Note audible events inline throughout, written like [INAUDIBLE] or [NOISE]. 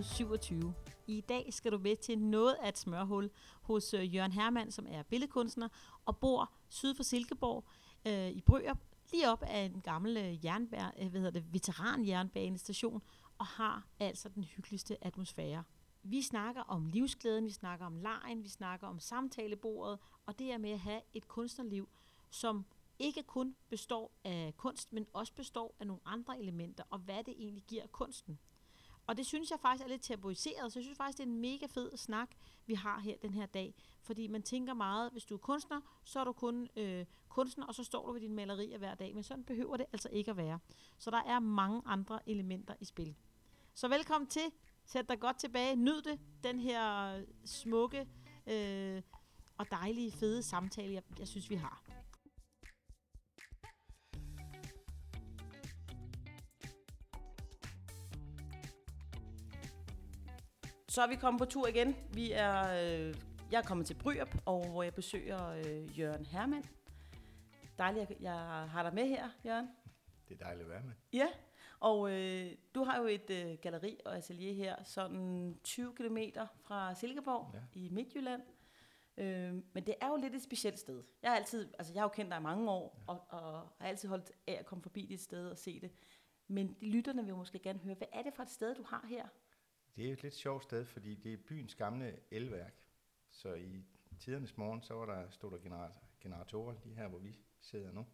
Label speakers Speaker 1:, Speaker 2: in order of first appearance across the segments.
Speaker 1: Episode 27. I dag skal du med til noget af et smørhul hos øh, Jørgen Hermann, som er billedkunstner og bor syd for Silkeborg øh, i Brøger, lige op af en gammel øh, jernbær, øh, hvad hedder det, veteranjernbanestation, og har altså den hyggeligste atmosfære. Vi snakker om livsglæden, vi snakker om lejen, vi snakker om samtalebordet, og det er med at have et kunstnerliv, som ikke kun består af kunst, men også består af nogle andre elementer, og hvad det egentlig giver kunsten. Og det synes jeg faktisk er lidt tabuiseret, så jeg synes faktisk, det er en mega fed snak, vi har her den her dag. Fordi man tænker meget, hvis du er kunstner, så er du kun øh, kunstner, og så står du ved dine malerier hver dag. Men sådan behøver det altså ikke at være. Så der er mange andre elementer i spil. Så velkommen til. Sæt dig godt tilbage. Nyd det, den her smukke øh, og dejlige, fede samtale, jeg, jeg synes, vi har. Så er vi kommet på tur igen. Vi er, øh, jeg er kommet til Bryrup, og hvor jeg besøger øh, Jørgen Hermann. Dejligt, at jeg har dig med her, Jørgen.
Speaker 2: Det er dejligt at være med.
Speaker 1: Ja, og øh, du har jo et øh, galleri og atelier her, sådan 20 km fra Silkeborg ja. i Midtjylland. Øh, men det er jo lidt et specielt sted. Jeg har altid, altså jeg har jo kendt dig i mange år, ja. og, og har altid holdt af at komme forbi dit sted og se det. Men de lytterne vil jo måske gerne høre, hvad er det for et sted, du har her?
Speaker 2: Det er et lidt sjovt sted, fordi det er byens gamle elværk. Så i tidernes morgen, så var der, stod der generatorer lige her, hvor vi sidder nu.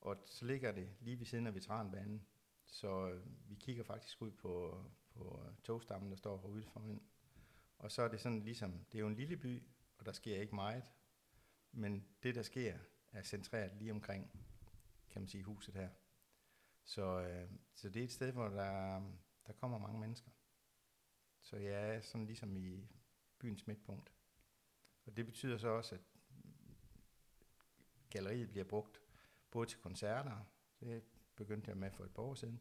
Speaker 2: Og så ligger det lige ved siden af veteranbanen. Så øh, vi kigger faktisk ud på, på øh, togstammen, der står herude foran. Og så er det sådan ligesom, det er jo en lille by, og der sker ikke meget. Men det, der sker, er centreret lige omkring, kan man sige, huset her. Så, øh, så det er et sted, hvor der, der kommer mange mennesker. Så jeg er sådan ligesom i byens midtpunkt. Og det betyder så også, at galleriet bliver brugt både til koncerter, det begyndte jeg med for et par år siden,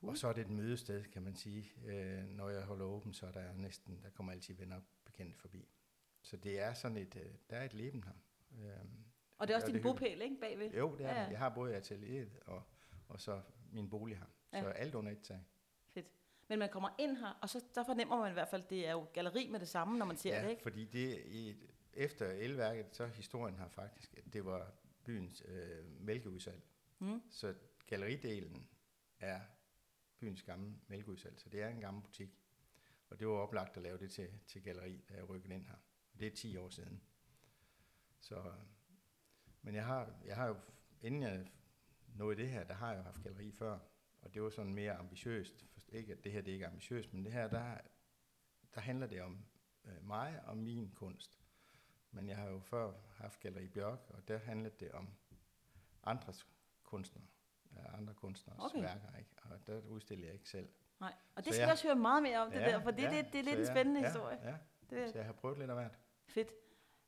Speaker 2: cool. og så er det et mødested, kan man sige. Øh, når jeg holder åben, så er der næsten, der kommer altid venner bekendte forbi. Så det er sådan et, øh, der er et leben her. Øh,
Speaker 1: og det er også din bopæl, ikke, bagved?
Speaker 2: Jo, det er ja. Jeg har både atelieret og, og så min bolig her. Ja. Så alt under et tag.
Speaker 1: Men man kommer ind her, og så der fornemmer man i hvert fald, at det er jo galleri med det samme, når man ser
Speaker 2: ja,
Speaker 1: det, ikke?
Speaker 2: fordi det, i, efter elværket, så historien her faktisk, at det var byens øh, mælkeudsalg. Mm. Så galleridelen er byens gamle mælkeudsalg, så det er en gammel butik. Og det var oplagt at lave det til, til galleri, da jeg rykkede ind her. Og det er 10 år siden. Så, men jeg har, jeg har jo, inden jeg nåede det her, der har jeg jo haft galleri før, og det var sådan mere ambitiøst. Ikke at det her det ikke er ambitiøst, men det her, der, der handler det om øh, mig og min kunst. Men jeg har jo før haft Galleri Bjørk, og der handlede det om andres kunstnere, andre kunstners okay. værker, ikke? og der udstiller jeg ikke selv.
Speaker 1: Nej, og det så skal jeg også høre meget mere om, det ja, der, for det, ja, det, det er lidt en spændende
Speaker 2: ja,
Speaker 1: historie.
Speaker 2: Ja, det, så jeg har prøvet lidt af hvert.
Speaker 1: Fedt.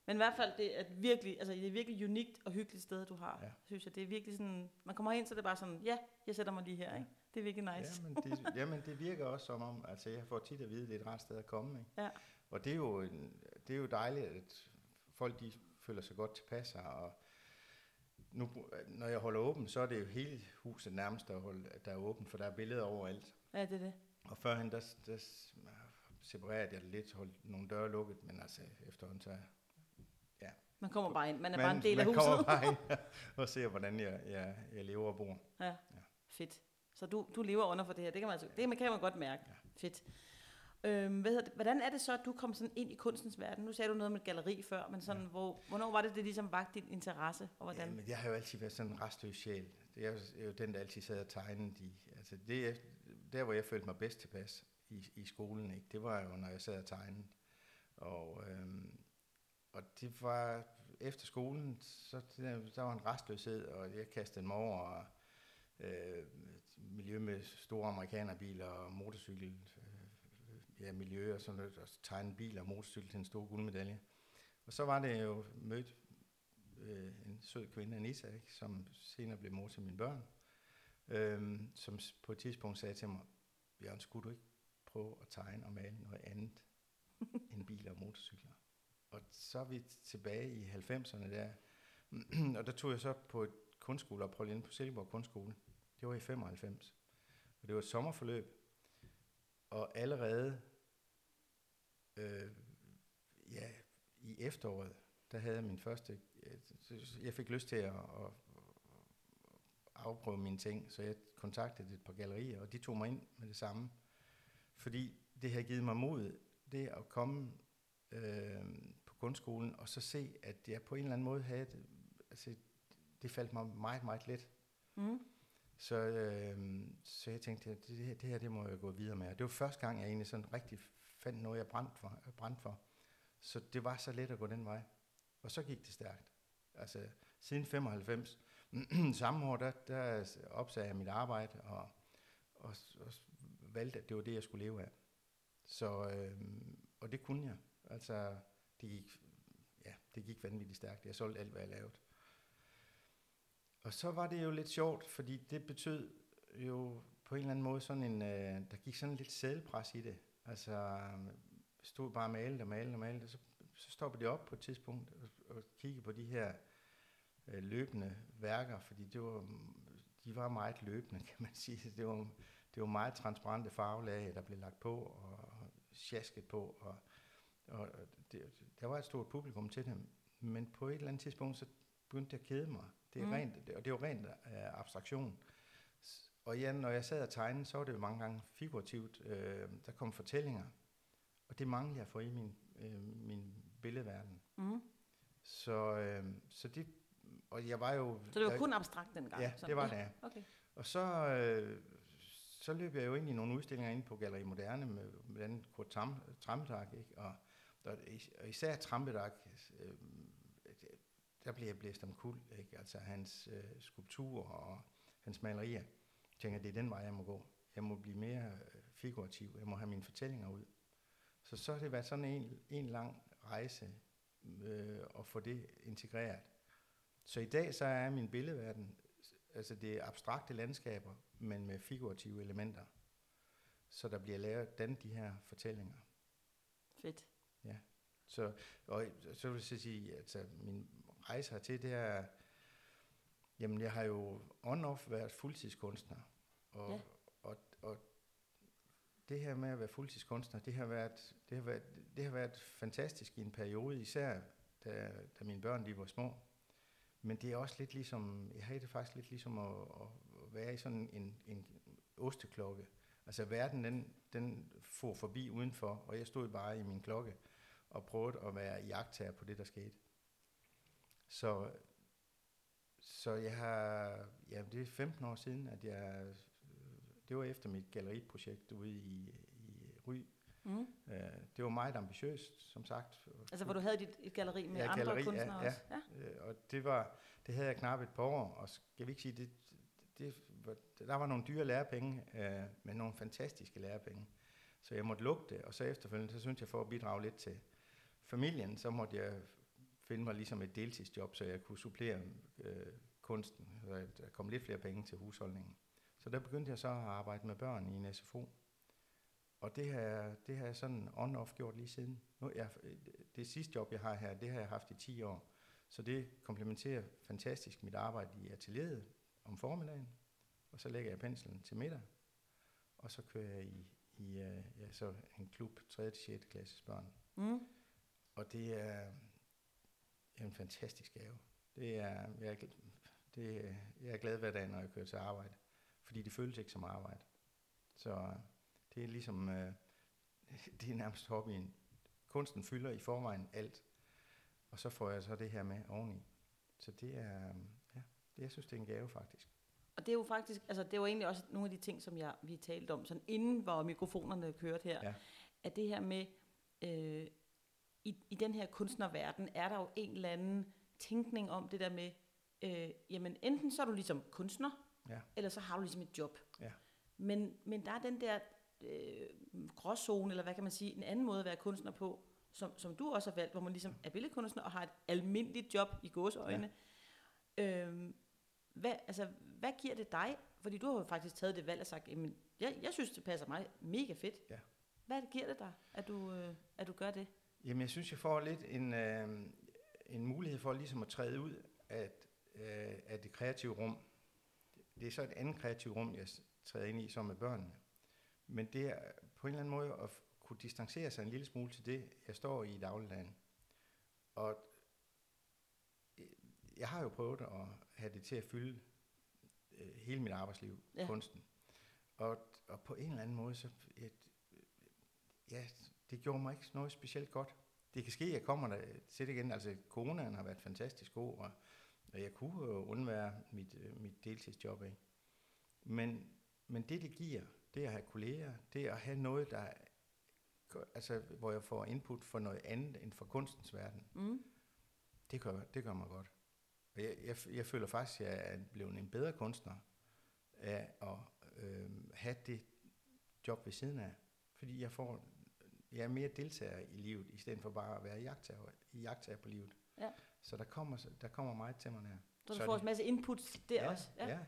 Speaker 1: Men i hvert fald, det er virkelig, altså det er virkelig unikt og hyggeligt sted, du har, ja. synes jeg. Det er virkelig sådan, man kommer ind, så det er bare sådan, ja, jeg sætter mig lige her, ikke? Det er virkelig nice.
Speaker 2: Jamen det, jamen, det virker også som om, altså jeg får tit at vide, at det er et rart sted at komme, ikke?
Speaker 1: Ja.
Speaker 2: Og det er, jo, det er jo dejligt, at folk de føler sig godt tilpas her, og nu, når jeg holder åben, så er det jo hele huset nærmest, der, holder, der er åbent, for der er billeder overalt.
Speaker 1: Ja, det er det.
Speaker 2: Og førhen, der, der separerede jeg det lidt, holdt nogle døre lukket, men altså efterhånden så.
Speaker 1: Man kommer bare ind. Man er man, bare en del af huset. Man
Speaker 2: kommer bare ind [LAUGHS] og ser, hvordan jeg, jeg, jeg lever og bor.
Speaker 1: Ja, ja. fedt. Så du, du lever under for det her. Det kan man, altså, det kan man godt mærke. Ja. Fedt. Øhm, hvad det, hvordan er det så, at du kom sådan ind i kunstens verden? Nu sagde du noget med galleri før, men sådan, ja. hvor, hvornår var det, det ligesom vagt din interesse? Og hvordan?
Speaker 2: men jeg har jo altid været sådan en restløs sjæl. Det er jo den, der altid sad og tegnede. De, altså det, der, hvor jeg følte mig bedst tilpas i, i skolen, ikke? det var jo, når jeg sad og tegnede. Og øhm, og det var efter skolen, så der, der var en restløshed, og jeg kastede mig over øh, miljø med store amerikanerbiler og motorcykel, øh, ja, miljø og sådan noget, og tegne biler og motorcykel til en stor guldmedalje. Og så var det jo mødt øh, en sød kvinde, Anissa, ikke, som senere blev mor til mine børn, øh, som på et tidspunkt sagde til mig, Bjørn, skulle du ikke prøve at tegne og male noget andet end biler og motorcykler? Og så er vi tilbage i 90'erne der, [CLEARS THROAT] og der tog jeg så på et kunstskoleophold inde på Silkeborg Kunstskole. Det var i 95. Og det var et sommerforløb. Og allerede øh, ja, i efteråret, der havde jeg min første... Øh, jeg fik lyst til at, at afprøve mine ting, så jeg kontaktede et par gallerier, og de tog mig ind med det samme. Fordi det havde givet mig mod, det at komme øh, på kunstskolen, og så se, at jeg på en eller anden måde havde... Altså, det faldt mig meget, meget let. Mm. Så, øh, så jeg tænkte, at det, det her, det må jeg gå videre med. Og det var første gang, jeg egentlig sådan rigtig fandt noget, jeg brændte for. Jeg brændte for. Så det var så let at gå den vej. Og så gik det stærkt. Altså, siden 95, [CLEARS THROAT] samme år, der, der opsagde jeg mit arbejde, og, og, og valgte, at det var det, jeg skulle leve af. Så, øh, og det kunne jeg. Altså, det gik, ja, det gik vanvittigt stærkt. Jeg solgte alt, hvad jeg lavede. Og så var det jo lidt sjovt, fordi det betød jo på en eller anden måde sådan en, øh, der gik sådan lidt sædelpres i det. Altså, øh, stod bare og malede og malede og malede, og så, så stoppede det op på et tidspunkt og, og kiggede på de her øh, løbende værker, fordi det var, de var meget løbende, [LAUGHS] kan man sige. Det var, det var meget transparente farvelag, der blev lagt på og sjasket på, og, og det, der var et stort publikum til dem. Men på et eller andet tidspunkt, så begyndte det at kede mig. Det er mm. rent, og det er jo rent uh, abstraktion. Og ja, når jeg sad og tegnede, så var det jo mange gange figurativt. Uh, der kom fortællinger, og det manglede jeg for i min, uh, min billedverden. Mm. Så, uh, så det, og jeg var jo...
Speaker 1: Så det var
Speaker 2: jeg,
Speaker 1: kun abstrakt dengang?
Speaker 2: Ja, det var ja. det. Okay. Og så, uh, så løb jeg jo ind i nogle udstillinger inde på Galeri Moderne med, med den Kurt Trampedag, ikke? Og, og især Trampedag, øh, der blev jeg blæst om kul, ikke? altså hans øh, skulpturer og hans malerier. Jeg tænker, det er den vej, jeg må gå. Jeg må blive mere øh, figurativ, jeg må have mine fortællinger ud. Så så har det været sådan en, en lang rejse øh, at få det integreret. Så i dag så er min billedverden, altså det er abstrakte landskaber, men med figurative elementer. Så der bliver lavet den de her fortællinger.
Speaker 1: Fedt.
Speaker 2: Ja. Så, og så vil jeg sige, at altså, min rejse hertil, det er, jamen jeg har jo on-off været fuldtidskunstner, og, ja. og, og det her med at være fuldtidskunstner, det har været, det har været, det har været fantastisk i en periode, især da, da mine børn de var små. Men det er også lidt ligesom, jeg har det faktisk lidt ligesom at, at være i sådan en, en osteklokke. Altså verden, den, den får forbi udenfor, og jeg stod bare i min klokke og prøvede at være jagttager på det, der skete. Så, så jeg har, ja, det er 15 år siden, at jeg, det var efter mit galleriprojekt ude i, i Ry. Mm. Uh, det var meget ambitiøst, som sagt.
Speaker 1: Altså hvor du havde dit, et galleri med ja, andre galleri, kunstnere ja, også?
Speaker 2: Ja, ja. Uh, og det, var, det havde jeg knap et par år, og skal vi ikke sige, det, det, der var nogle dyre lærepenge, uh, men nogle fantastiske lærepenge. Så jeg måtte lukke det, og så efterfølgende, så synes jeg for at bidrage lidt til familien, så måtte jeg finde mig ligesom et deltidsjob, så jeg kunne supplere øh, kunsten, så der kom lidt flere penge til husholdningen. Så der begyndte jeg så at arbejde med børn i en SFO. Og det har, det har jeg sådan on-off gjort lige siden. Nu, jeg, det sidste job, jeg har her, det har jeg haft i 10 år. Så det komplementerer fantastisk mit arbejde i atelieret om formiddagen. Og så lægger jeg penslen til middag. Og så kører jeg i, i øh, ja, så en klub 3. til 6. klasses børn. Mm. Og det er, en fantastisk gave. Det er, jeg, er, det, jeg er glad hver dag, når jeg kører til arbejde, fordi det føles ikke som arbejde. Så det er ligesom, øh, [LAUGHS] det er nærmest hobbyen. Kunsten fylder i forvejen alt, og så får jeg så det her med oveni. Så det er, ja, det, jeg synes, det er en gave faktisk.
Speaker 1: Og det er jo faktisk, altså det var egentlig også nogle af de ting, som jeg, vi talte om, sådan inden hvor mikrofonerne kørte her, ja. at det her med, øh, i, i den her kunstnerverden er der jo en eller anden tænkning om det der med, øh, jamen enten så er du ligesom kunstner,
Speaker 2: Ja.
Speaker 1: eller så har du ligesom et job.
Speaker 2: Ja.
Speaker 1: Men, men der er den der øh, gråzone, eller hvad kan man sige, en anden måde at være kunstner på, som, som du også har valgt, hvor man ligesom er billedkunstner og har et almindeligt job i gåseøjne. Ja. Øhm, hvad, altså, hvad giver det dig? Fordi du har jo faktisk taget det valg og sagt, jamen, jeg, jeg synes, det passer mig mega fedt.
Speaker 2: Ja.
Speaker 1: Hvad giver det dig, at du, øh, at du gør det?
Speaker 2: Jamen, jeg synes, jeg får lidt en, øh, en mulighed for ligesom at træde ud af, øh, af det kreative rum. Det er så et andet kreativt rum, jeg træder ind i, som med børnene. Men det er på en eller anden måde at kunne distancere sig en lille smule til det, jeg står i i dagligdagen. Og øh, jeg har jo prøvet at have det til at fylde øh, hele mit arbejdsliv,
Speaker 1: Ja.
Speaker 2: ja. kunsten. Og, og på en eller anden måde, så et, ja, det gjorde mig ikke noget specielt godt. Det kan ske, at jeg kommer der til det igen. Altså, coronaen har været fantastisk god, og, og jeg kunne undvære mit, øh, mit deltidsjob af. Men, men det, det giver, det at have kolleger, det at have noget, der altså, hvor jeg får input for noget andet end for kunstens verden,
Speaker 1: Mm.
Speaker 2: det gør, det gør mig godt. Og jeg, jeg, jeg føler faktisk, at jeg er blevet en bedre kunstner af at øh, have det job ved siden af. Fordi jeg får jeg er mere deltager i livet, i stedet for bare at være jagttager, jagttager på livet.
Speaker 1: Ja.
Speaker 2: Så der kommer, der kommer meget til mig der.
Speaker 1: Så du
Speaker 2: Så
Speaker 1: får
Speaker 2: det-
Speaker 1: en masse input der
Speaker 2: ja,
Speaker 1: også.
Speaker 2: Ja.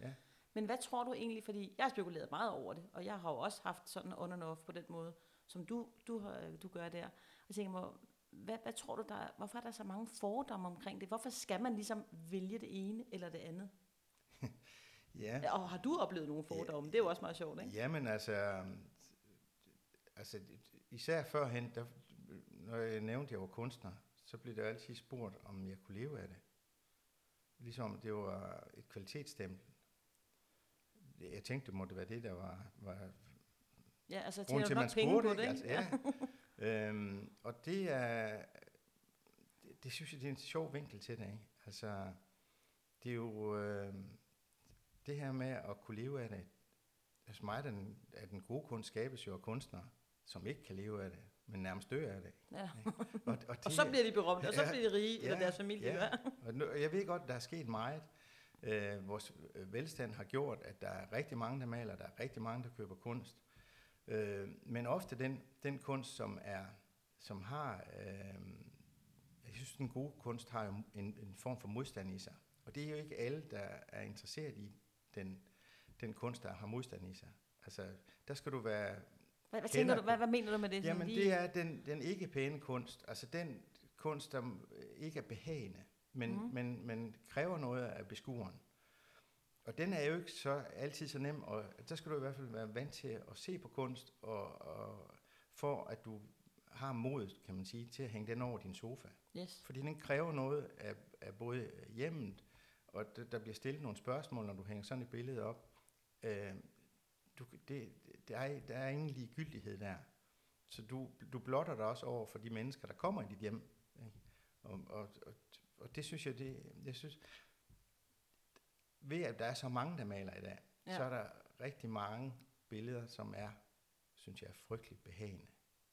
Speaker 2: ja.
Speaker 1: Men hvad tror du egentlig, fordi jeg har spekuleret meget over det, og jeg har jo også haft sådan on and off på den måde, som du, du, har, du gør der. Og tænker mig, hvad, hvad tror du, der, er- hvorfor er der så mange fordomme omkring det? Hvorfor skal man ligesom vælge det ene eller det andet? [LAUGHS]
Speaker 2: ja.
Speaker 1: Og har du oplevet nogle fordomme? Det er jo også meget sjovt, ikke?
Speaker 2: Jamen altså, altså især førhen, der, når jeg nævnte, at jeg var kunstner, så blev der altid spurgt, om jeg kunne leve af det. Ligesom det var et kvalitetsstempel. Jeg tænkte, det måtte være det, der var, var
Speaker 1: Ja, altså
Speaker 2: grunden til, at man spurgte.
Speaker 1: på det,
Speaker 2: Ikke?
Speaker 1: ikke?
Speaker 2: Altså, ja. øhm, og det er, det, det synes jeg, det er en sjov vinkel til det. Ikke? Altså, det er jo øh, det her med at kunne leve af det. Hos mig den, at den gode kunst skabes jo af kunstnere, som ikke kan leve af det, men nærmest dør af det.
Speaker 1: Ja.
Speaker 2: Og, og, [LAUGHS] det,
Speaker 1: Og så bliver de berømte, og så bliver de rige, eller
Speaker 2: ja,
Speaker 1: deres familie
Speaker 2: ja. [LAUGHS] Og nu, jeg ved godt, der er sket meget. Øh, vores øh, velstand har gjort, at der er rigtig mange, der maler, der er rigtig mange, der køber kunst. Øh, men ofte den, den kunst, som er, som har, øh, jeg synes, den gode kunst har jo en, en form for modstand i sig. Og det er jo ikke alle, der er interesseret i den, den kunst, der har modstand i sig. Altså, der skal du være
Speaker 1: Hvad, hvad, tænker du, hvad, hvad mener du med det?
Speaker 2: Jamen
Speaker 1: lige-
Speaker 2: det er den, den ikke pæne kunst, altså den kunst, der ikke er behagende, men, mm. men, men kræver noget af beskueren. Og den er jo ikke så altid så nem, og der skal du i hvert fald være vant til at se på kunst, og, og for at du har modet, kan man sige, til at hænge den over din sofa.
Speaker 1: Yes.
Speaker 2: Fordi den kræver noget af, af både hjemmet, og der, der bliver stillet nogle spørgsmål, når du hænger sådan et billede op. Øh, du, det, der, er, der er ingen ligegyldighed der. Så du, du blotter dig også over for de mennesker, der kommer i dit hjem. Ikke? Og, og, og, og det synes jeg, det, jeg synes, ved at der er så mange, der maler i dag,
Speaker 1: Ja.
Speaker 2: så er der rigtig mange billeder, som er, synes jeg, frygteligt behagende.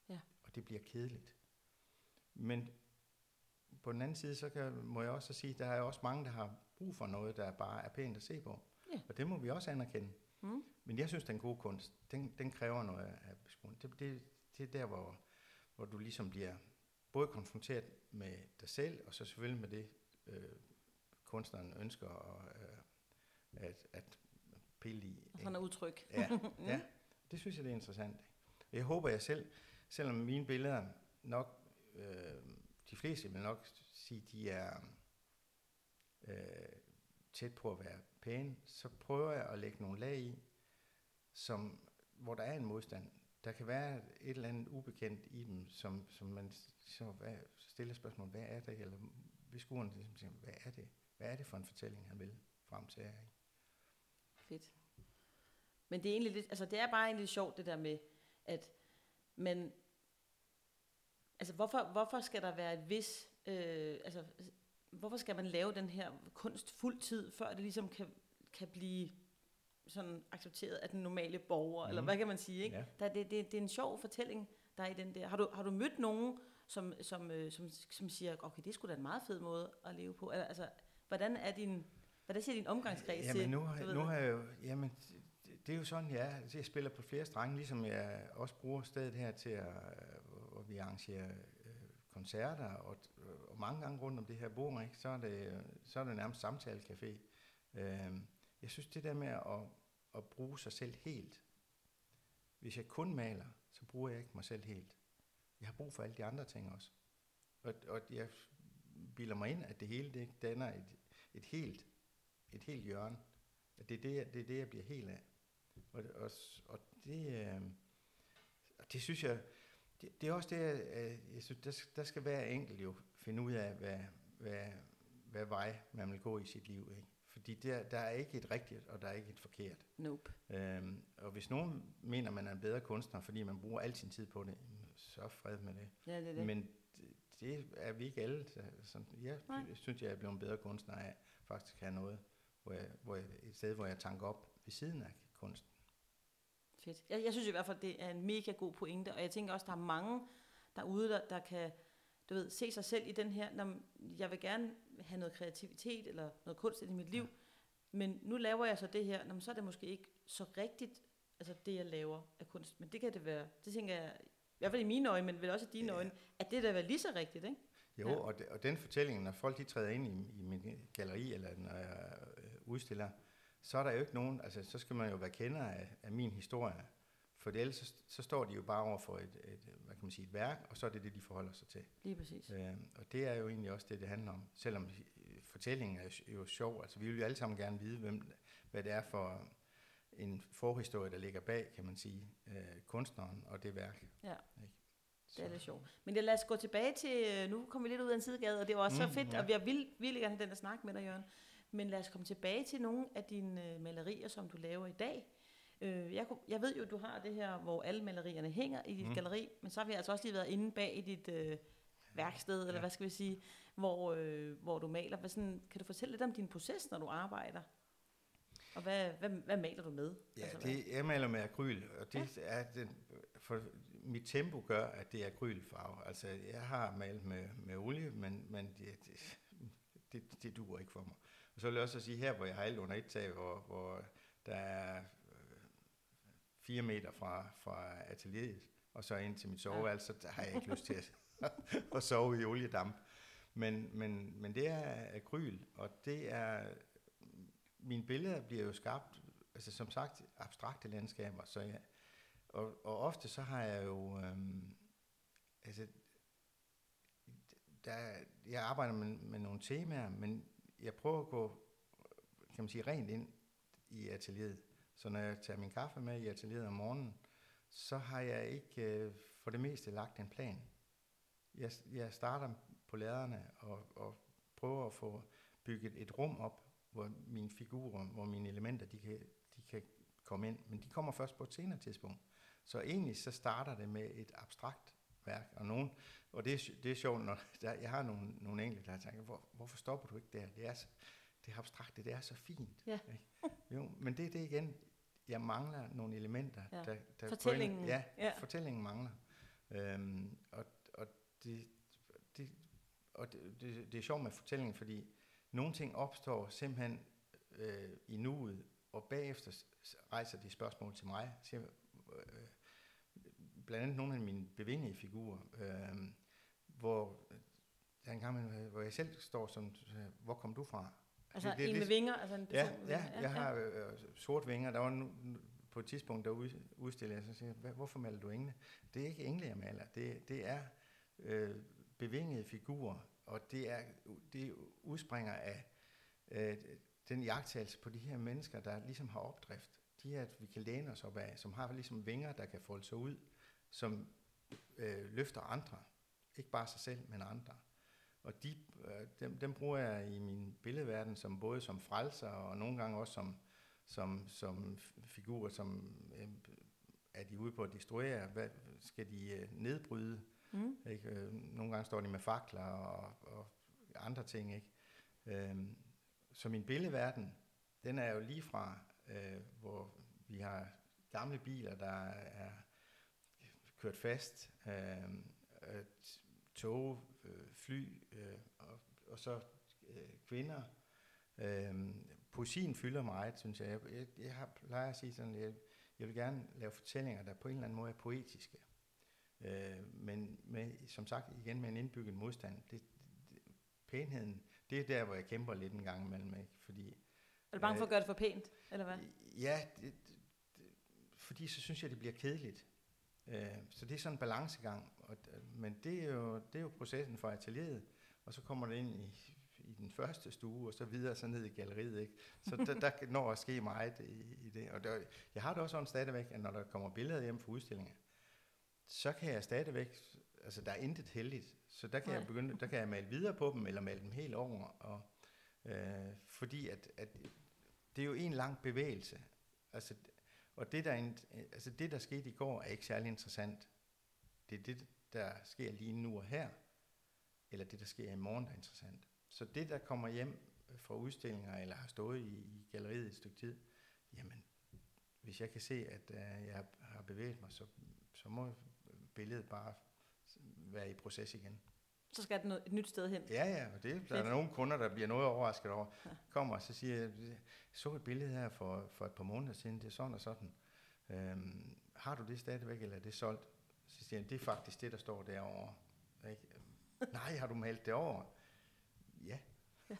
Speaker 1: Ja.
Speaker 2: Og det bliver kedeligt. Men på den anden side, så kan, må jeg også sige, der er også mange, der har brug for noget, der bare er pænt at se på.
Speaker 1: Ja.
Speaker 2: Og det må vi også anerkende.
Speaker 1: Mm.
Speaker 2: Men jeg synes, den gode kunst, den, den kræver noget af beskueren. Det, det, det er der, hvor, hvor du ligesom bliver både konfronteret med dig selv, og så selvfølgelig med det, øh, kunstneren ønsker at, øh, at, at pille i.
Speaker 1: Og sådan er udtryk.
Speaker 2: Ja, [LAUGHS] ja, det synes jeg, det er interessant. Jeg håber, jeg selv, selvom mine billeder nok, øh, de fleste vil nok sige, de er øh, tæt på at være pæne, så prøver jeg at lægge nogle lag i, som, hvor der er en modstand. Der kan være et eller andet ubekendt i dem, som, som man så hvad, stiller spørgsmål, hvad er det? Eller hvis skueren ligesom siger, hvad er det? Hvad er det for en fortælling, han vil frem til her? Ikke?
Speaker 1: Fedt. Men det er egentlig lidt, altså det er bare egentlig sjovt det der med, at man, altså hvorfor, hvorfor skal der være et vis, øh, altså hvorfor skal man lave den her kunst fuld tid, før det ligesom kan, kan blive sådan accepteret af den normale borger, mm. eller
Speaker 2: Mhm.
Speaker 1: hvad kan man sige, ikke?
Speaker 2: Ja.
Speaker 1: Der, det, det, det er en sjov fortælling, der er i den der. Har du, har du mødt nogen, som, som, øh, som, som siger, okay, det er sgu da en meget fed måde at leve på? Eller, Altså, hvordan er din, Hvad siger din omgangskreds
Speaker 2: jamen,
Speaker 1: til?
Speaker 2: nu, har- nu har jeg jo, jamen, det, det er jo sådan, jeg er. Altså, Jeg spiller på flere strenge, ligesom jeg også bruger stedet her til at, øh, hvor vi arrangerer øh, koncerter, og, og mange gange rundt om det her bord, ikke, så, er det, så er det nærmest samtalecafé. Øh, jeg synes, det der med at, at bruge sig selv helt, hvis jeg kun maler, så bruger jeg ikke mig selv helt. Jeg har brug for alle de andre ting også. Og, og jeg bilder mig ind, at det hele det danner et, et helt et helt hjørne. At det er det, det, er det jeg bliver helt af. Og, og, og det, øh, og det synes jeg, det, det er også det, jeg, jeg synes, der, skal- der skal hver enkelt jo finde ud af, hvad, hvad, hvad vej man vil gå i sit liv. Ikke? Fordi der, der er ikke et rigtigt, og der er ikke et forkert.
Speaker 1: Nope.
Speaker 2: Øhm, og hvis nogen mener, man er en bedre kunstner, fordi man bruger al sin tid på det, så fred med det.
Speaker 1: Ja, det er det.
Speaker 2: Men det, det er vi ikke alle. Så, så jeg
Speaker 1: Nej.
Speaker 2: synes, jeg er blevet en bedre kunstner af faktisk at have noget, hvor jeg, hvor jeg, et sted, hvor jeg tanker op ved siden af kunsten.
Speaker 1: Fedt. Jeg, jeg synes i hvert fald, det er en mega god pointe, og jeg tænker også, der er mange derude, der, der kan du ved, se sig selv i den her, når jeg vil gerne have noget kreativitet eller noget kunst i mit liv, ja. men nu laver jeg så det her, nå, så er det måske ikke så rigtigt, altså det jeg laver af kunst, men det kan det være, det tænker jeg, i hvert fald i mine øjne, men vel også i dine
Speaker 2: Ja.
Speaker 1: øjne, at det der være lige så rigtigt, ikke?
Speaker 2: Jo,
Speaker 1: Ja.
Speaker 2: ja. og, de, og den fortælling, når folk de træder ind i, i min galleri, eller når jeg øh, udstiller, så er der jo ikke nogen, altså så skal man jo være kender af, af min historie, for ellers så, så står de jo bare over for et, et, hvad kan man sige, et værk, og så er det det, de forholder sig til.
Speaker 1: Lige præcis.
Speaker 2: Øh, og det er jo egentlig også det, det handler om. Selvom øh, fortællingen er jo- jo sjov. Altså, vi vil jo alle sammen gerne vide, hvem, hvad det er for en forhistorie, der ligger bag, kan man sige, øh, kunstneren og det værk.
Speaker 1: Ja.
Speaker 2: Ikke?
Speaker 1: Det er lidt sjovt. Men lad os gå tilbage til, øh, nu kommer vi lidt ud af en sidegade, og det var også mm, så fedt,
Speaker 2: ja.
Speaker 1: ja. og vi har vild, virkelig gerne have den at snakke med dig, Jørgen. Men lad os komme tilbage til nogle af dine øh, malerier, som du laver i dag. Øh, jeg, kunne- jeg ved jo, du har det her, hvor alle malerierne hænger i dit mm. Galleri, men så har vi altså også lige været inde bag i dit øh, værksted, eller
Speaker 2: Ja.
Speaker 1: hvad skal vi sige, hvor, øh, hvor du maler. Hvad sådan, kan du fortælle lidt om din proces, når du arbejder? Og hvad, hvad, hvad maler du med?
Speaker 2: Ja,
Speaker 1: Altså,
Speaker 2: det, jeg maler med akryl, og det er den, for mit tempo gør, at det er akrylfarve. Altså, jeg har malet med, med olie, men, men det, det, det, det duer ikke for mig. Og så vil jeg også sige, her hvor jeg har alt under et tag, hvor, hvor der er fire meter fra, fra atelieret, og så ind til mit soveværelse, så der har jeg ikke lyst til at, [LAUGHS] at sove i oliedamp. Men, men, men det er akryl, og det er... Mine billeder bliver jo skabt, altså som sagt, abstrakte landskaber, så jeg, og, og ofte så har jeg jo, øhm, altså, der, jeg arbejder med, med nogle temaer, men jeg prøver at gå, kan man sige, rent ind i atelieret. Så når jeg tager min kaffe med i atelieret om morgenen, så har jeg ikke øh, for det meste lagt en plan. Jeg, jeg starter på lærerne og, og prøver at få bygget et rum op, hvor mine figurer, hvor mine elementer, de kan, de kan komme ind. Men de kommer først på et senere tidspunkt. Så egentlig så starter det med et abstrakt værk. Og, nogen, og det, er, det er sjovt, når [LAUGHS] der, jeg har nogle, nogle enkelte, der tænker, Hvor, hvorfor stopper du ikke der? Det er, det abstrakte, det er så fint.
Speaker 1: Ja.
Speaker 2: Ikke? Jo, men det er det igen. Jeg mangler nogle elementer.
Speaker 1: Ja.
Speaker 2: Der, der
Speaker 1: Fortællingen.
Speaker 2: Ja,
Speaker 1: Ja.
Speaker 2: ja, fortællingen mangler. Øhm, og og, det, det, og det, det, det er sjovt med fortællingen, fordi nogle ting opstår simpelthen øh, i nuet, og bagefter rejser de spørgsmål til mig. Siger, øh, blandt andet nogle af mine bevingede figurer, øh, hvor der er en gang, hvor jeg selv står som, hvor kom du fra?
Speaker 1: Altså
Speaker 2: Det- det
Speaker 1: en med
Speaker 2: lidt-
Speaker 1: vinger, altså en
Speaker 2: Ja,
Speaker 1: med
Speaker 2: ja,
Speaker 1: vinger.
Speaker 2: jeg har øh, sort vinger. Der var nu- på et tidspunkt, der ud- udstillede jeg, så siger jeg, "Hvad- hvorfor maler du engle? Det er ikke engle, jeg maler. Det, det er øh, bevingede figurer, og det, er, det udspringer af øh, den jagttagelse på de her mennesker, der ligesom har opdrift. De her, vi kan læne os op af, som har ligesom vinger, der kan folde sig ud, som øh, løfter andre. Ikke bare sig selv, men andre. Og de, øh, dem, dem bruger jeg i min billedverden som både som frelser og nogle gange også som, som, som figurer, som øh, er de ude på at destruere, hvad skal de øh, nedbryde.
Speaker 1: Mm.
Speaker 2: Ikke? Øh, Nogle gange står de med fakler og, og andre ting. Ikke? Øhm, så min billedverden, den er jo lige fra, øh, hvor vi har gamle biler, der er kørt fast, øh, øh, tog, øh, fly, øh, og, og så øh, kvinder, øh, poesien fylder meget, synes jeg. Jeg, jeg, jeg har, plejer at sige sådan, jeg, jeg vil gerne lave fortællinger, der på en eller anden måde er poetiske. Øh, men med, som sagt igen med en indbygget modstand. Det, det, pænheden, det er der, hvor jeg kæmper lidt en gang imellem. Ikke? Fordi,
Speaker 1: er du bange for at gøre det for pænt, eller hvad?
Speaker 2: Ja, det, det, fordi så synes jeg, det bliver kedeligt. Øh, så det er sådan en balancegang. Og, men det er, jo, det er jo processen for atelieret, og så kommer det ind i, i den første stue, og så videre så ned i galleriet. Ikke? Så der, der når at ske meget i, i det. Og der, jeg har det også sådan stadigvæk, at når der kommer billeder hjem fra udstillinger, så kan jeg stadigvæk, altså der er intet heldigt, så der kan Nej. jeg begynde, der kan jeg male videre på dem, eller male dem helt over, og, øh, fordi at, at det er jo en lang bevægelse, altså, og det der, altså det der skete i går er ikke særlig interessant, det er det, der sker lige nu og her, eller det der sker i morgen, der er interessant. Så det, der kommer hjem fra udstillinger, eller har stået i, i galleriet et stykke tid, jamen, hvis jeg kan se, at uh, jeg har bevæget mig, så, så må billedet bare være i proces igen.
Speaker 1: Så skal den et nyt sted hen?
Speaker 2: Ja, ja, og det, der er nogle kunder, der bliver noget overrasket over. Ja. Kommer og så siger jeg så et billede her for, for et par måneder siden, det er sådan og sådan. Øhm, har du det stadigvæk, eller er det solgt? Så siger jeg, det er faktisk det, der står derovre. Ikke? Nej, har du malet det over? Ja. [LAUGHS]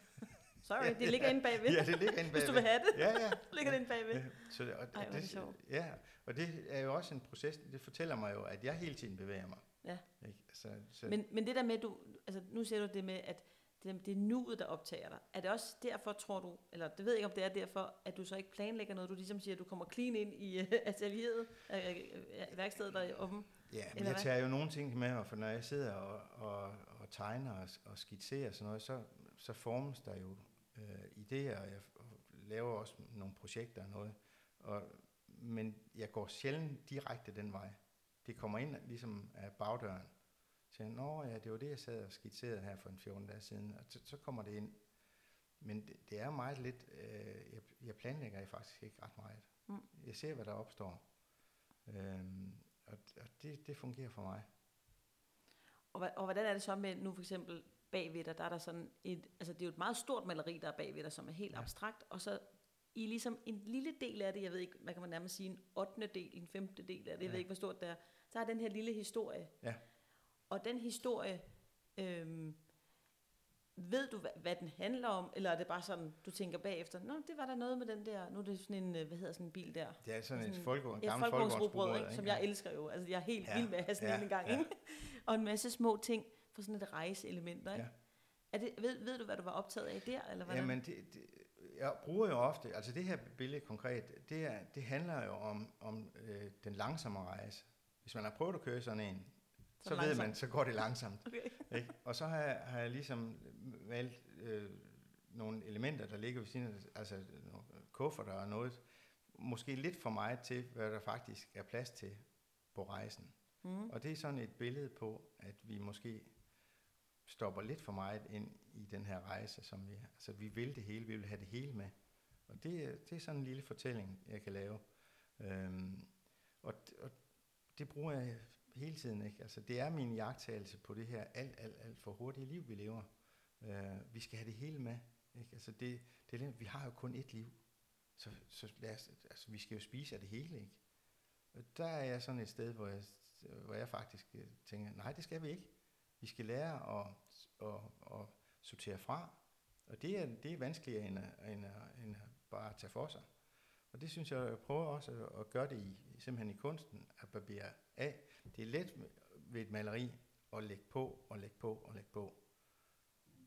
Speaker 1: Sorry, det ligger inde bagved. [LAUGHS]
Speaker 2: ja, det ligger inde bagved.
Speaker 1: Hvis du vil have det,
Speaker 2: ja, ja. [LAUGHS]
Speaker 1: ligger det inde bagved. Ja.
Speaker 2: Så, og, Ej, det, det sjovt. Ja, og det er jo også en proces, det fortæller mig jo, at jeg hele tiden bevæger mig.
Speaker 1: Ja.
Speaker 2: Ikke? Så, så.
Speaker 1: Men, men det der med, du, altså nu ser du det med, at det, det er nuet, der optager dig. Er det også derfor, tror du, eller det ved jeg ikke, om det er derfor, at du så ikke planlægger noget, du ligesom siger, at du kommer clean ind i uh, atelieret, uh, værkstedet der er åben?
Speaker 2: Ja, men jeg hvad? tager jo nogle ting med for når jeg sidder og, og, og tegner og, og skitserer sådan noget, så, så formes der jo øh, idéer, og jeg laver også nogle projekter og noget. Og, men jeg går sjældent direkte den vej. Det kommer ind ligesom af bagdøren. Så jeg, Nå ja, det var det, jeg sad og skitserede her for en 14 dage siden. Og så, så kommer det ind. Men det, det er meget lidt, øh, jeg, jeg planlægger jeg faktisk ikke ret meget. Mm. Jeg ser, hvad der opstår. Øhm, det, det fungerer for mig.
Speaker 1: Og, og hvordan er det så med nu for eksempel bagved dig, der er der sådan et, altså det er jo et meget stort maleri, der er bagved dig, som er helt ja. abstrakt, og så i ligesom en lille del af det, jeg ved ikke, hvad kan man nærmest sige, en 8. del, en 5. del af det, jeg ved ikke, hvor stort det er, så er den her lille historie.
Speaker 2: Ja.
Speaker 1: Og den historie, øhm, ved du, hvad, hvad den handler om, eller er det bare sådan, du tænker bagefter, nå, det var der noget med den der, nu er det sådan en, øh, hvad hedder sådan en bil der?
Speaker 2: Det er sådan,
Speaker 1: sådan
Speaker 2: et folkevogn,
Speaker 1: et folkevognsrobrød, ikke? som jeg elsker jo, altså jeg er helt ja. vild med at have sådan ja. en gang, ja. ikke? og en masse små ting, for sådan et rejseelementer, ikke? Ja. Er det, ved, ved du, hvad du var optaget af der? Eller hvordan?
Speaker 2: Jamen, det, det, jeg bruger jo ofte, altså det her billede konkret, det, er, det handler jo om, om øh, den langsomme rejse. Hvis man har prøvet at køre sådan en, så, ved man, så går det langsomt. [LAUGHS] okay. ikke? Og så har jeg, har jeg ligesom valgt øh, nogle elementer, der ligger ved siden af, altså nogle kufferter og noget, måske lidt for meget til, hvad der faktisk er plads til på rejsen. Mm. Og det er sådan et billede på, at vi måske stopper lidt for meget ind i den her rejse, som vi, altså vi vil det hele, vi vil have det hele med. Og det, det er sådan en lille fortælling, jeg kan lave. Øhm, og, og det bruger jeg hele tiden, ikke? Altså det er min jagttagelse på det her alt, alt, alt for hurtige liv, vi lever. Øh, vi skal have det hele med, ikke? Altså det, det, vi har jo kun et liv, så, så lad os, altså vi skal jo spise af det hele, ikke? Og der er jeg sådan et sted, hvor jeg, hvor jeg faktisk øh, tænker, nej, det skal vi ikke. Vi skal lære at, at, at sortere fra, og det er, det er vanskeligere end, end, end bare at tage for sig. Og det synes jeg, jeg prøver også at, at gøre det i, simpelthen i kunsten, at barbere af. Det er let ved et maleri at lægge på og lægge på og lægge på.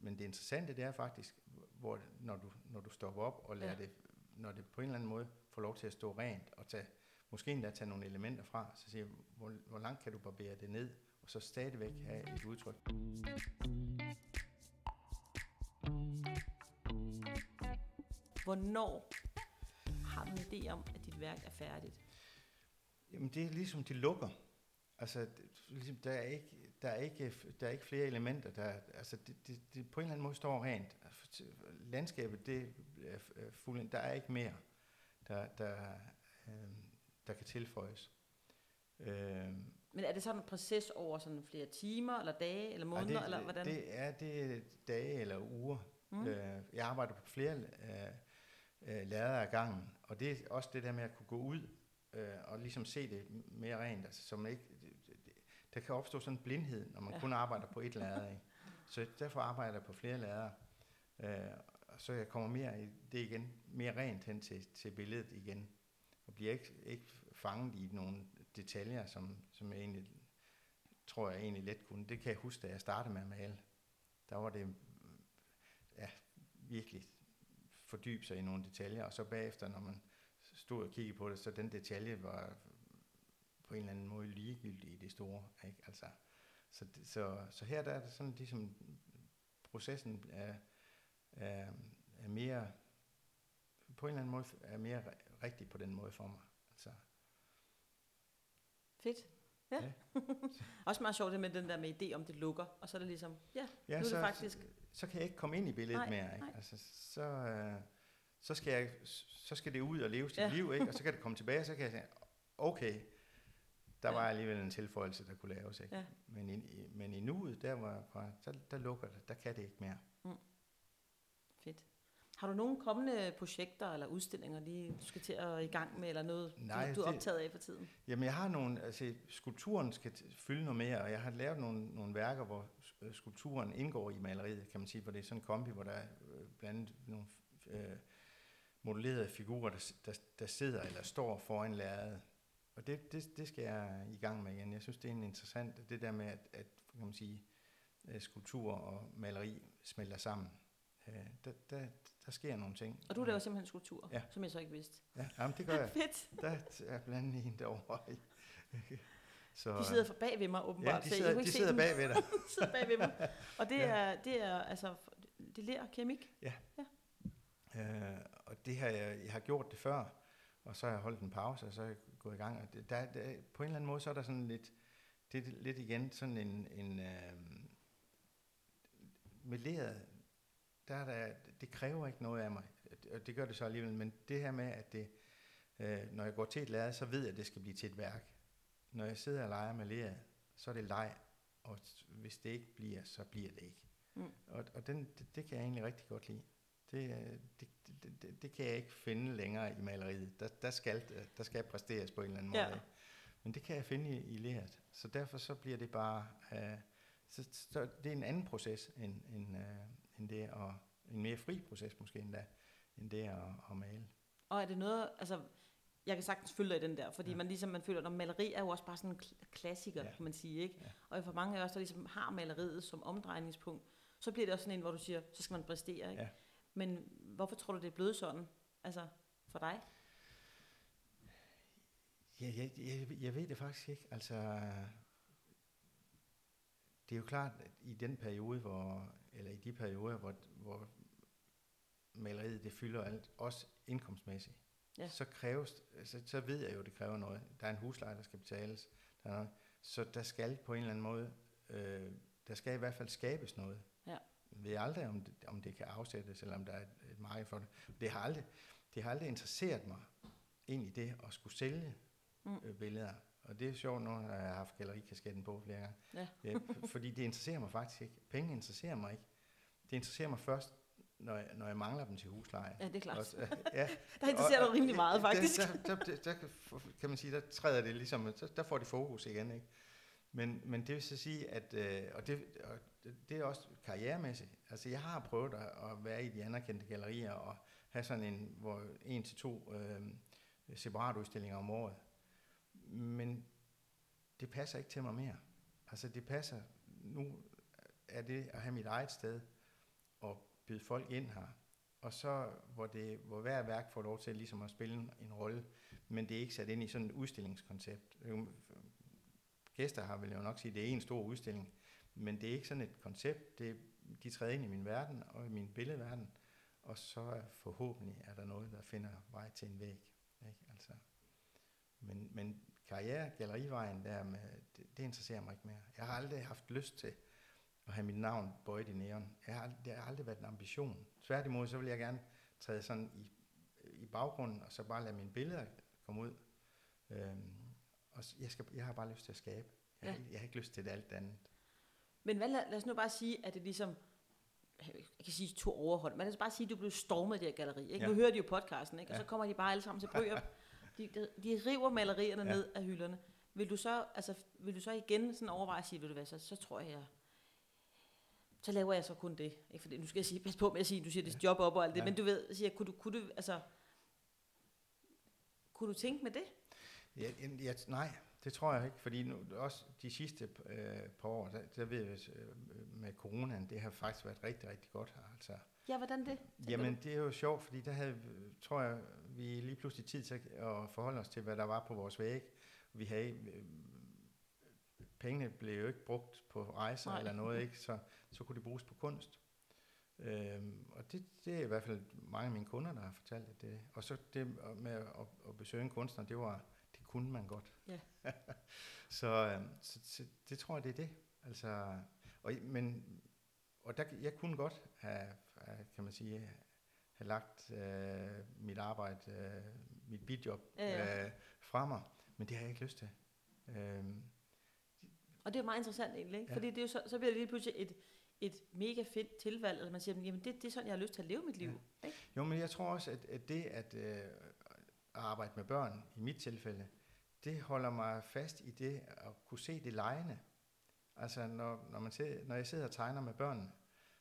Speaker 2: Men det interessante, det er faktisk, hvor, når, du, når du stopper op og lader ja. det, når det på en eller anden måde får lov til at stå rent, og tage, måske endda tage nogle elementer fra, så siger hvor, hvor langt kan du barbere det ned, og så stadigvæk have et udtryk.
Speaker 1: Hvornår har du en idé om, at dit værk er færdigt?
Speaker 2: Jamen det er ligesom, det lukker. Altså, ligesom, der, er ikke, der, er ikke, der er ikke flere elementer. Der, altså, det, det, det på en eller anden måde står rent. Landskabet, det er fuldt. Der er ikke mere, der, der, øh, der kan tilføjes. Øh,
Speaker 1: men er det sådan en proces over sådan flere timer, eller dage, eller måneder, det, eller hvordan?
Speaker 2: Det er det dage eller uger. Mm. Øh, jeg arbejder på flere øh, øh, lader af gangen. Og det er også det der med at kunne gå ud øh, og ligesom se det mere rent. Altså, som ikke, det, det, der kan opstå sådan en blindhed, når man ja. kun arbejder på et lader. Ikke? Så derfor arbejder jeg på flere lader. Øh, så jeg kommer mere i det igen, mere rent hen til, til billedet igen. Og bliver ikke, ikke fanget i nogle detaljer, som, som jeg egentlig tror jeg egentlig let kunne. Det kan jeg huske, da jeg startede med at male. Der var det ja, virkelig fordybe sig i nogle detaljer, og så bagefter, når man stod og kiggede på det, så den detalje var på en eller anden måde ligegyldig i det store. Ikke? Altså, så, så, så her der er det sådan ligesom processen er, er, er mere på en eller anden måde er mere rigtig på den måde for mig. Altså.
Speaker 1: Fedt. Ja. ja. [LAUGHS] Også meget sjovt det med den der med idé om det lukker, og så er det ligesom, ja, ja nu er
Speaker 2: så,
Speaker 1: det faktisk...
Speaker 2: Så, så kan jeg ikke komme ind i billedet nej, mere. Ikke? Nej. Altså, så, øh, så, skal jeg, så skal det ud og leve sit ja. liv, ikke? og så kan det komme tilbage, og så kan jeg sige, okay, der ja. var alligevel en tilføjelse, der kunne laves. Ikke? Ja. Men, i, men i nuet, der, var, der, der lukker det, der kan det ikke mere. Mm.
Speaker 1: Fedt. Har du nogle kommende projekter eller udstillinger, lige du skal til at i gang med, eller noget, Nej, du, du er optaget af for tiden?
Speaker 2: Jamen, jeg har nogle, altså skulpturen skal fylde noget mere, og jeg har lavet nogle, nogle værker, hvor øh, skulpturen indgår i maleriet, kan man sige, for det er sådan en kombi, hvor der er øh, blandt andet nogle øh, modellerede figurer, der, der, der sidder eller står foran lærredet. Og det, det, det skal jeg i gang med igen. Jeg synes, det er en interessant, det der med, at, at kan man sige, øh, skulptur og maleri smelter sammen. Der, der, der sker nogle ting.
Speaker 1: Og du laver simpelthen skulpturer, ja. som jeg så ikke vidste.
Speaker 2: Ja, jamen, det gør jeg. [LAUGHS] Fedt. Der er blandt andet en derovre. [LAUGHS]
Speaker 1: Så, de sidder for bag ved mig åbenbart.
Speaker 2: Ja, de sidder, de sidder bag ved dig. [LAUGHS]
Speaker 1: de sidder bag ved mig. Og det, ja. er, det er altså, det lærer keramik.
Speaker 2: Ja. ja. Øh, og det har jeg, jeg har gjort det før, og så har jeg holdt en pause, og så er jeg gået i gang. Og det, der, der, på en eller anden måde, så er der sådan lidt, det er lidt igen sådan en, en øh, med leret, der er der, det kræver ikke noget af mig, og det gør det så alligevel, men det her med, at det, øh, når jeg går til et lærred, så ved jeg, at det skal blive til et værk. Når jeg sidder og leger med leret, så er det leg, og hvis det ikke bliver, så bliver det ikke. Mm. Og, og den, det, det kan jeg egentlig rigtig godt lide. Det, det, det, det, det kan jeg ikke finde længere i maleriet. Der, der, skal, der skal præsteres på en eller anden måde. Ja. Men det kan jeg finde i, i leret. Så derfor så bliver det bare... Øh, så, så det er en anden proces end, end, øh, end det at, en mere fri proces måske endda, end det at, at male.
Speaker 1: Og er det noget, altså jeg kan sagtens følge dig i den der, fordi ja. man ligesom man føler, at maleri er jo også bare sådan en klassiker, ja. kan man sige, ikke? Ja. Og for mange af os, der ligesom har maleriet som omdrejningspunkt, så bliver det også sådan en, hvor du siger, så skal man præstere, ikke? Ja. Men hvorfor tror du, det er blevet sådan, altså for dig?
Speaker 2: Ja, jeg, jeg, jeg ved det faktisk ikke. Altså, det er jo klart, at i den periode, hvor, eller i de perioder, hvor, hvor maleriet det fylder alt, også indkomstmæssigt, ja. så kræves, så, så ved jeg jo, at det kræver noget. Der er en husleje, der skal betales. Der er noget. Så der skal på en eller anden måde, øh, der skal i hvert fald skabes noget. Jeg ved aldrig, om det, om det kan afsættes, eller om der er et, et marked for det. Det har aldrig, det har aldrig interesseret mig i det at skulle sælge mm. øh, billeder. Og det er sjovt, har jeg haft gallerikasketten på flere gange. Ja. ja, fordi det interesserer mig faktisk ikke. Penge interesserer mig ikke. Det interesserer mig først, når jeg, når jeg mangler dem til husleje.
Speaker 1: Ja, det er klart. Også, øh, ja. [LAUGHS] der interesserer dig rimelig meget, faktisk.
Speaker 2: Der, der, der, der, kan man sige, der træder det ligesom, der, der får de fokus igen, ikke? Men, men det vil så sige, at, øh, og, det, og det er også karrieremæssigt. Altså jeg har prøvet at, at være i de anerkendte gallerier og have sådan en, hvor en til to øh, separatudstillinger om året. Men det passer ikke til mig mere. Altså det passer, nu er det at have mit eget sted og byde folk ind her. Og så, hvor, det, hvor hver værk får lov til ligesom at spille en, en rolle, men det er ikke sat ind i sådan et udstillingskoncept. Gæster har vel jo nok sige, at det er en stor udstilling, men det er ikke sådan et koncept. Det, de træder ind i min verden og i min billedverden, og så forhåbentlig er der noget, der finder vej til en væg. Ikke? Altså, men, men karriere, gallerivejen, der med, det, det interesserer mig ikke mere. Jeg har aldrig haft lyst til at have mit navn bøjet i næren. Jeg har, det har aldrig været en ambition. Tværtimod, så vil jeg gerne træde sådan i, i baggrunden, og så bare lade mine billeder komme ud. Øhm, og jeg, skal, jeg har bare lyst til at skabe. Jeg, ja. jeg har ikke lyst til det alt andet.
Speaker 1: Men hvad, lad, lad os nu bare sige, at det ligesom jeg kan sige, to overhold. Man kan bare sige, at du blev stormet af det her galleri. Ikke?
Speaker 2: Ja.
Speaker 1: Nu hører de jo podcasten, ikke? og
Speaker 2: Ja.
Speaker 1: så kommer de bare alle sammen til Brøger. [LAUGHS] De, de, de river malerierne
Speaker 2: Ja.
Speaker 1: ned af hylderne. Vil du så, altså, vil du så igen sådan overveje at sige, ved du hvad, så, så tror jeg, så laver jeg så kun det. Ikke? Fordi nu skal jeg sige, pas på med at sige, du siger, det er job op og alt det,
Speaker 2: Ja.
Speaker 1: men du ved, siger, kunne du, kunne du, altså, kunne du tænke med det?
Speaker 2: Ja, ja, nej, det tror jeg ikke, fordi nu, også de sidste øh, par år, der, der ved jeg, øh, med coronaen, det har faktisk været rigtig, rigtig godt. Altså,
Speaker 1: Ja, hvordan det?
Speaker 2: Jamen,
Speaker 1: du?
Speaker 2: det er jo sjovt, fordi der havde, tror jeg, vi lige pludselig tid til at forholde os til, hvad der var på vores væg. Vi havde, øh, pengene blev jo ikke brugt på rejser
Speaker 1: Nej.
Speaker 2: eller noget, ikke? Så, så kunne de bruges på kunst. Øhm, og det, det er i hvert fald mange af mine kunder, der har fortalt, at det Og så det med at, at besøge en kunstner, det var, kunne man godt.
Speaker 1: Ja. [LAUGHS]
Speaker 2: så, øhm, så, så, det tror jeg, det er det. Altså, og, men, og der, jeg kunne godt have, kan man sige, have lagt øh, mit arbejde, øh, mit bidjob
Speaker 1: Ja, ja.
Speaker 2: øh, fra mig, men det har jeg ikke lyst til. Øhm,
Speaker 1: Og det er meget interessant egentlig, ikke?
Speaker 2: Ja.
Speaker 1: fordi det er jo så, så bliver det lige pludselig et, et mega fedt tilvalg, at man siger, jamen det, det er sådan, jeg har lyst til at leve mit liv. Ikke?
Speaker 2: Jo, men jeg tror også, at, at det at øh, at arbejde med børn, i mit tilfælde, det holder mig fast i det at kunne se det lejende. Altså, når, når, man ser, når jeg sidder og tegner med børnene,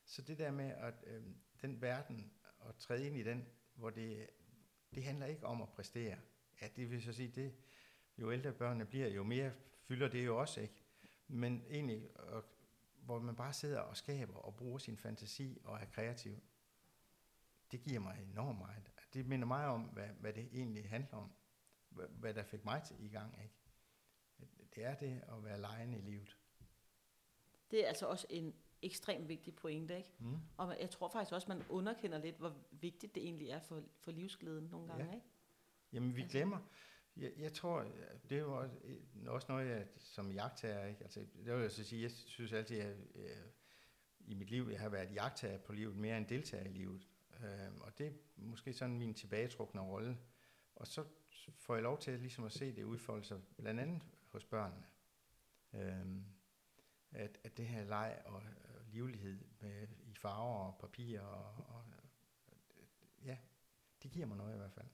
Speaker 2: så det der med, at øh, den verden, at træde ind i den, hvor det, det handler ikke om at præstere. Ja, det vil så sige, det, jo ældre børnene bliver, jo mere fylder det jo også, ikke? Men egentlig, og, hvor man bare sidder og skaber og bruger sin fantasi og er kreativ det giver mig enormt meget. Det minder mig om, hvad, hvad det egentlig handler om. Hvad, der fik mig til i gang. Ikke? Det er det at være lejende i livet.
Speaker 1: Det er altså også en ekstremt vigtig pointe, ikke?
Speaker 2: Mm.
Speaker 1: Og jeg tror faktisk også, man underkender lidt, hvor vigtigt det egentlig er for, for livsglæden nogle gange,
Speaker 2: Ja.
Speaker 1: ikke?
Speaker 2: Jamen, vi
Speaker 1: Altså-
Speaker 2: glemmer. Jeg, jeg tror, det er jo også, også noget, jeg som jagttager, ikke? Altså, det vil jeg så sige, jeg synes altid, at jeg, i mit liv, jeg har været jagttager på livet, mere end deltager i livet. Øhm, og det er måske sådan min tilbagetrukne rolle. Og så får jeg lov til ligesom at se det udfolde sig, blandt andet hos børnene. Øhm, at, at det her leg og, og livlighed med, i farver og papir og, og ja, det giver mig noget i hvert fald.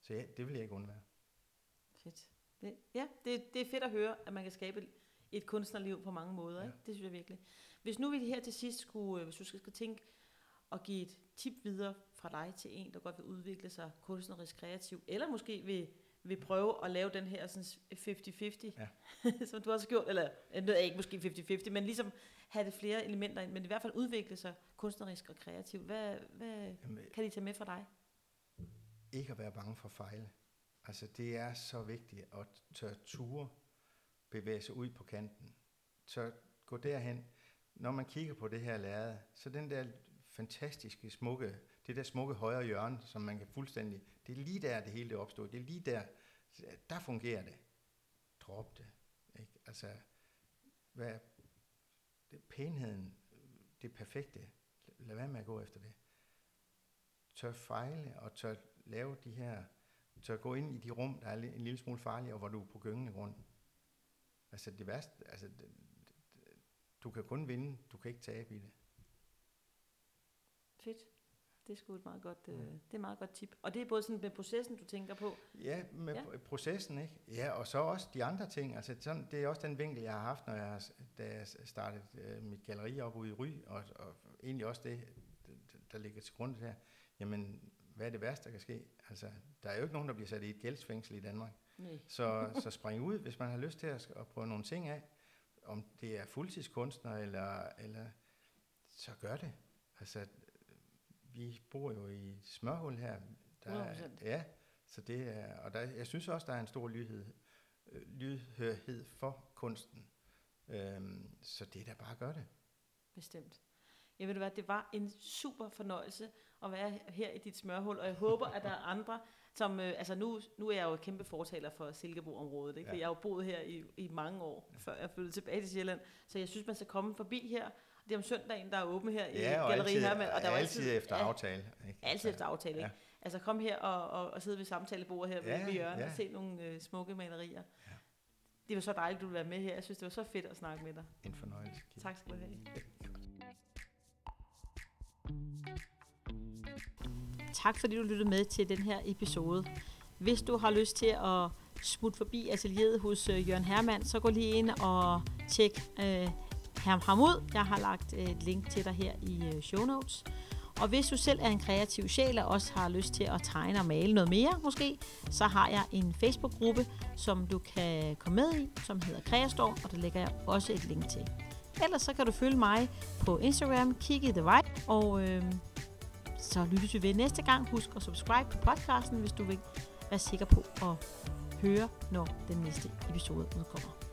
Speaker 2: Så ja, det vil jeg ikke undvære.
Speaker 1: Fedt. Det, ja, det, det er fedt at høre, at man kan skabe et, kunstnerliv på mange måder.
Speaker 2: Ja.
Speaker 1: Ikke? Det synes jeg virkelig. Hvis nu vi her til sidst skulle, øh, hvis du skal tænke og give et tip videre fra dig til en, der godt vil udvikle sig kunstnerisk kreativ, eller måske vil, vil prøve at lave den her sådan 50-50,
Speaker 2: Ja. [LAUGHS]
Speaker 1: som du også har gjort, eller øh, er ikke måske 50-50, men ligesom have det flere elementer ind, men i hvert fald udvikle sig kunstnerisk og kreativt. Hvad, hvad
Speaker 2: Jamen,
Speaker 1: kan de tage med fra dig?
Speaker 2: ikke at være bange for at fejle. Altså det er så vigtigt at tør ture bevæge sig ud på kanten. Så gå derhen. Når man kigger på det her lærred, så den der fantastiske, smukke, det der smukke højre hjørne, som man kan fuldstændig, det er lige der, det hele det opstår. Det er lige der, der fungerer det. Drop det. Ikke? Altså, hvad, det, pænheden, det perfekte, lad være med at gå efter det. Tør fejle og tør lave de her, tør gå ind i de rum, der er en lille smule farlige, og hvor du er på gyngende grund. Altså det værste, altså det, det, du kan kun vinde, du kan ikke tabe i det.
Speaker 1: Fedt. Det er sgu et meget godt, øh,
Speaker 2: Ja.
Speaker 1: det er et meget godt tip. Og det er både sådan med processen, du tænker på.
Speaker 2: Ja, med
Speaker 1: Ja.
Speaker 2: ja. processen, ikke? Ja, og så også de andre ting. Altså, sådan, det er også den vinkel, jeg har haft, når jeg har, da jeg startede øh, mit galleri op ude i Ry, og, og egentlig også det, der ligger til grund her. Jamen, hvad er det værste, der kan ske? Altså, der er jo ikke nogen, der bliver sat i et gældsfængsel i Danmark.
Speaker 1: Nej.
Speaker 2: Så, [LAUGHS] så spring ud, hvis man har lyst til at, at prøve nogle ting af. Om det er fuldtidskunstner, eller, eller så gør det. Altså, vi bor jo i et smørhul her. Der er,
Speaker 1: 100%.
Speaker 2: ja, så det er, og der, jeg synes også, der er en stor lydhed, øh, lydhørhed for kunsten. Øhm, så det er da bare at gøre det.
Speaker 1: Bestemt. Jeg ved du hvad, det var en super fornøjelse at være her i dit smørhul, og jeg håber, at der er andre, som, øh, altså nu, nu er jeg jo kæmpe fortaler for Silkeborg-området, ikke? Ja. jeg har jo boet her i, i mange år, før jeg flyttede tilbage til Sjælland, så jeg synes, man skal komme forbi her. Det er om søndagen, der er åben her i
Speaker 2: Ja, og
Speaker 1: Galleri
Speaker 2: altid,
Speaker 1: Hermann, og der var
Speaker 2: altid, efter
Speaker 1: ja,
Speaker 2: aftale. Ikke?
Speaker 1: Altid efter aftale, ikke?
Speaker 2: Ja.
Speaker 1: Altså kom her og, og, og sidde ved samtalebordet her
Speaker 2: Ja,
Speaker 1: ved, hjørnet
Speaker 2: ja.
Speaker 1: og se nogle øh, smukke malerier.
Speaker 2: Ja.
Speaker 1: Det var så dejligt, du ville være med her. Jeg synes, det var så fedt at snakke med dig.
Speaker 2: En fornøjelse. Kim.
Speaker 1: Tak skal du have. Tak fordi du lyttede med til den her episode. Hvis du har lyst til at smutte forbi atelieret hos øh, Jørgen Hermann, så gå lige ind og tjek øh, ham, ham ud. Jeg har lagt et link til dig her i øh, show notes. Og hvis du selv er en kreativ sjæl og også har lyst til at tegne og male noget mere måske, så har jeg en Facebook-gruppe, som du kan komme med i, som hedder Kreastorm, og der lægger jeg også et link til. Ellers så kan du følge mig på Instagram, Kiki The Right, og øh, så lyttes vi ved næste gang. Husk at subscribe på podcasten, hvis du vil være sikker på at høre, når den næste episode udkommer.